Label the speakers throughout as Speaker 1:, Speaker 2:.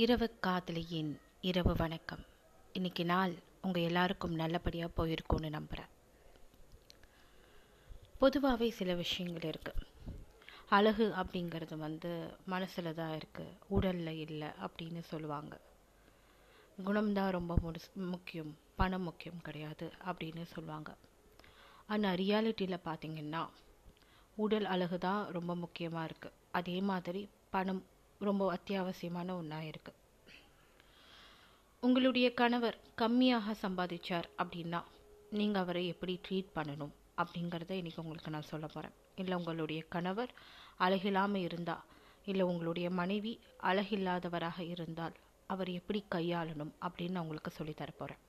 Speaker 1: இரவு காதலியின் இரவு வணக்கம். இன்னைக்கு நாள் உங்கள் எல்லாருக்கும் நல்லபடியாக போயிருக்கும்னு நம்புகிறேன் பொதுவாகவே சில விஷயங்கள் இருக்குது அழகு அப்படிங்கிறது வந்து மனசில் தான் இருக்குது உடலில் இல்லை அப்படின்னு சொல்லுவாங்க. குணம்தான் ரொம்ப முடி- முக்கியம். பணம் முக்கியம் கிடையாது அப்படின்னு சொல்லுவாங்க. ஆனால் ரியாலிட்டியில் பார்த்தீங்கன்னா உடல் அழகு தான் ரொம்ப முக்கியமாக இருக்குது அதே மாதிரி பணம் ரொம்ப அத்தியாவசியமான ஒன்றா இருக்குது உங்களுடைய கணவர் கம்மியாக சம்பாதிச்சார் அப்படின்னா நீங்கள் அவரை எப்படி ட்ரீட் பண்ணணும் அப்படிங்கிறத இன்றைக்கி உங்களுக்கு நான் சொல்ல போகிறேன் இல்லை உங்களுடைய கணவர் அழகில்லாமல் இருந்தால் இல்லை உங்களுடைய மனைவி அழகில்லாதவராக இருந்தால் அவர் எப்படி கையாளணும் அப்படின்னு நான் உங்களுக்கு சொல்லித் தரப் போகிறேன்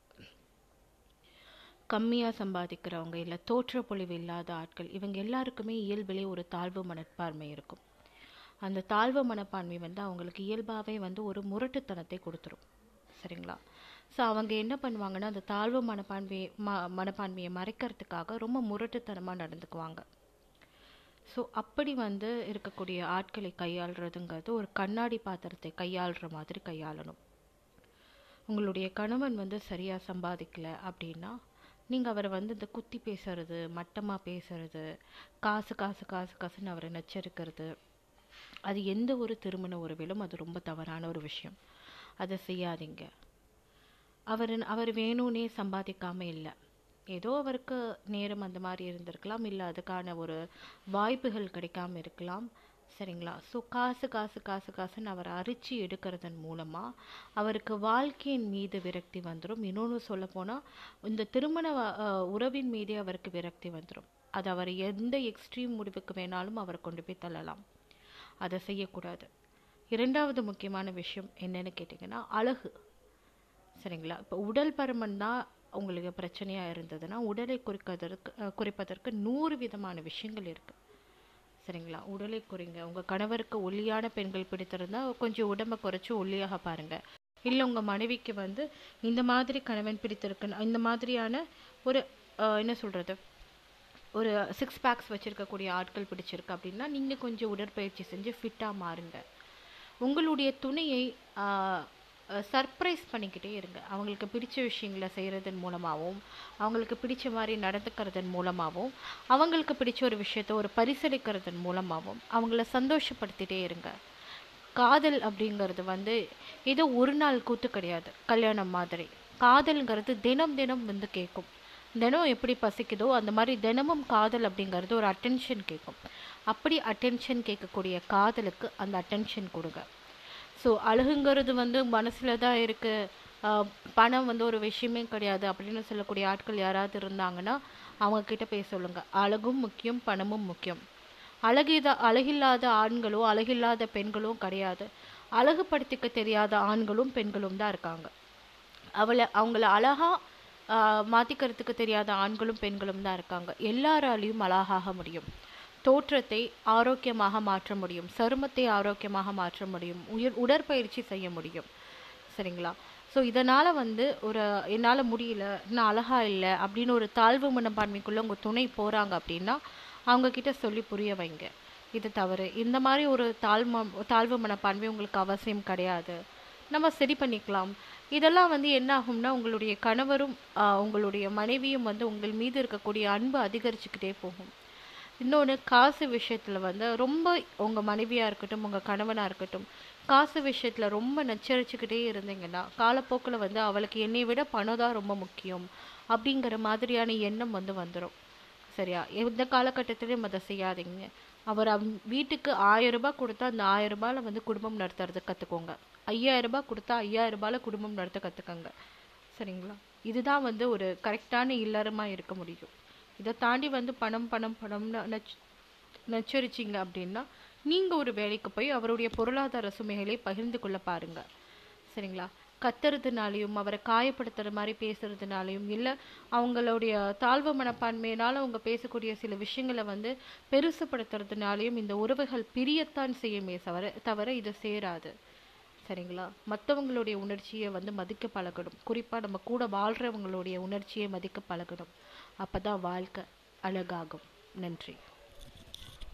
Speaker 1: கம்மியாக சம்பாதிக்கிறவங்க இல்லை தோற்றப்பொழிவு இல்லாத ஆட்கள் இவங்க எல்லாருக்குமே இயல்பிலே ஒரு தாழ்வு மனப்பான்மை இருக்கும். அந்த தாழ்வு மனப்பான்மை வந்து அவங்களுக்கு இயல்பாகவே வந்து ஒரு முரட்டுத்தனத்தை கொடுத்துரும். சரிங்களா? ஸோ அவங்க என்ன பண்ணுவாங்கன்னா அந்த தாழ்வு மனப்பான்மையை ம மனப்பான்மையை மறைக்கிறதுக்காக ரொம்ப முரட்டுத்தனமாக நடந்துக்குவாங்க. ஸோ அப்படி வந்து இருக்கக்கூடிய ஆட்களை கையாளுறதுங்கிறது ஒரு கண்ணாடி பாத்திரத்தை கையாளுற மாதிரி கையாளணும். உங்களுடைய கணவன் வந்து சரியாக சம்பாதிக்கல அப்படின்னா நீங்கள் அவரை வந்து இந்த குத்தி பேசுறது மட்டமாக பேசுறது காசு காசு காசு காசுன்னு அவரை நச்சரிக்கிறது அது எந்த ஒரு திருமண உறவிலும் அது ரொம்ப தவறான ஒரு விஷயம். அதை செய்யாதீங்க. அவர் அவர் வேணும்னே சம்பாதிக்காம இல்லை. ஏதோ அவருக்கு நேரம் அந்த மாதிரி இருந்திருக்கலாம் இல்லை அதுக்கான ஒரு வாய்ப்புகள் கிடைக்காம இருக்கலாம். சரிங்களா? ஸோ காசு காசு காசு காசுன்னு அவரை அரிச்சு எடுக்கிறதன் மூலமாக அவருக்கு வாழ்க்கையின் மீது விரக்தி வந்துடும் இன்னொன்று சொல்லப்போனால் இந்த திருமண உறவின் மீதே அவருக்கு விரக்தி வந்துடும் அது அவர் எந்த எக்ஸ்ட்ரீம் முடிவுக்கு வேணாலும் அவரை கொண்டு போய் தள்ளலாம். அதை செய்யக்கூடாது. இரண்டாவது முக்கியமான விஷயம் என்னன்னு கேட்டிங்கன்னா அழகு. சரிங்களா? இப்போ உடல் பருமன் தான் உங்களுக்கு பிரச்சனையாக இருந்ததுன்னா உடலை குறிப்பதற்கு குறைப்பதற்கு நூறு விதமான விஷயங்கள் இருக்குது சரிங்களா? உடலை குறைங்க. உங்கள் கணவருக்கு ஒல்லியான பெண்கள் பிடித்திருந்தா கொஞ்சம் உடம்பை குறைச்சி ஒல்லியாக பாருங்கள் இல்லை உங்கள் மனைவிக்கு வந்து இந்த மாதிரி கணவன் பிடித்திருக்குன்னு இந்த மாதிரியான ஒரு என்ன சொல்கிறது ஒரு சிக்ஸ் பேக்ஸ் வச்சுருக்கக்கூடிய ஆட்கள் பிடிச்சிருக்கு அப்படின்னா நீங்கள் கொஞ்சம் உடற்பயிற்சி செஞ்சு ஃபிட்டாக மாறுங்க. உங்களுடைய துணையை சர்ப்ரைஸ் பண்ணிக்கிட்டே இருங்க. அவங்களுக்கு பிடிச்ச விஷயங்களை செய்கிறதன் மூலமாகவும் அவங்களுக்கு பிடிச்ச மாதிரி நடந்துக்கிறதன் மூலமாகவும் அவங்களுக்கு பிடிச்ச ஒரு விஷயத்த ஒரு பரிசளிக்கிறதன் மூலமாகவும் அவங்கள சந்தோஷப்படுத்திகிட்டே இருங்க. காதல் அப்படிங்கிறது வந்து ஏதோ ஒரு நாள் கூத்து கிடையாது. கல்யாணம் மாதிரி. காதல்ங்கிறது தினம் தினம் வந்து கேட்கும். தினம் எப்படி பசிக்குதோ அந்த மாதிரி தினமும் காதல் அப்படிங்கிறது ஒரு அட்டென்ஷன் கேட்கும் அப்படி அட்டென்ஷன் கேட்கக்கூடிய காதலுக்கு அந்த அட்டென்ஷன் கொடுங்க. ஸோ அழகுங்கிறது வந்து மனசில் தான் இருக்குது பணம் வந்து ஒரு விஷயமே கிடையாது அப்படின்னு சொல்லக்கூடிய ஆட்கள் யாராவது இருந்தாங்கன்னா அவங்கக்கிட்ட போய் சொல்லுங்கள் அழகும் முக்கியம் பணமும் முக்கியம். அழகித அழகில்லாத ஆண்களோ அழகில்லாத பெண்களோ கிடையாது. அழகுபடுத்திக்க தெரியாத ஆண்களும் பெண்களும் தான் இருக்காங்க. அவளை அவங்கள அழகாக மாற்றிக்கிறதுக்கு தெரியாத ஆண்களும் பெண்களும் தான் இருக்காங்க. எல்லாராலையும் அழகாக முடியும். தோற்றத்தை ஆரோக்கியமாக மாற்ற முடியும். சருமத்தை ஆரோக்கியமாக மாற்ற முடியும். உயிர் உடற்பயிற்சி செய்ய முடியும். சரிங்களா? ஸோ இதனால் வந்து ஒரு என்னால் முடியல நான் அழகா இல்லை அப்படின்னு ஒரு தாழ்வு மனப்பான்மைக்குள்ளே உங்கள் துணை போகிறாங்க அப்படின்னா அவங்க கிட்ட சொல்லி புரிய வைங்க. இது தவறு. இந்த மாதிரி ஒரு தாழ்ம தாழ்வு மனப்பான்மை உங்களுக்கு அவசியம் கிடையாது. நம்ம சரி பண்ணிக்கலாம். இதெல்லாம் வந்து என்ன ஆகும்னா உங்களுடைய கணவரும் உங்களுடைய மனைவியும் வந்து உங்கள் மீது இருக்கக்கூடிய அன்பு அதிகரிச்சுக்கிட்டே போகும். இன்னொன்று காசு விஷயத்தில் வந்து ரொம்ப உங்கள் மனைவியாக இருக்கட்டும் உங்கள் கணவனாக இருக்கட்டும் காசு விஷயத்தில் ரொம்ப நச்சரிச்சுக்கிட்டே இருந்தீங்கன்னா காலப்போக்கில் வந்து அவளுக்கு என்னை விட பணம் தான் ரொம்ப முக்கியம் அப்படிங்கிற மாதிரியான எண்ணம் வந்து வந்துடும் சரியா? எந்த காலகட்டத்திலையும் அதை செய்யாதீங்க. அவர் வீட்டுக்கு ஆயிரம் ரூபாய் கொடுத்தா அந்த ஆயிரம் ரூபாயில் வந்து குடும்பம் நடத்துறது கற்றுக்கோங்க ஐயாயிரம் ரூபாய் கொடுத்தா ஐயாயிரம் ரூபாயில் குடும்பம் நடத்த கற்றுக்கங்க சரிங்களா? இதுதான் வந்து ஒரு கரெக்டான இல்லறமாக இருக்க முடியும். இதை தாண்டி வந்து பணம் பணம் பணம்னு நச் நச்சரிச்சிங்க அப்படின்னா நீங்கள் ஒரு வேலைக்கு போய் அவருடைய பொருளாதார சுமைகளை பகிர்ந்து கொள்ள பாருங்கள் சரிங்களா? கத்துறதுனாலையும் அவரை காயப்படுத்துகிற மாதிரி பேசுறதுனாலையும் இல்லை அவங்களுடைய தாழ்வு மனப்பான்மையினால் அவங்க பேசக்கூடிய சில விஷயங்களை வந்து பெருசுப்படுத்துறதுனாலையும் இந்த உறவுகள் பிரியத்தான் செய்யுமே தவிர தவிர இது சேராது. சரிங்களா? மற்றவங்களுடைய உணர்ச்சியை வந்து மதிக்க பழகணும். குறிப்பாக நம்ம கூட வாழ்கிறவங்களுடைய உணர்ச்சியை மதிக்க பழகணும். அப்போ தான் வாழ்க்கை அழகாகும். நன்றி.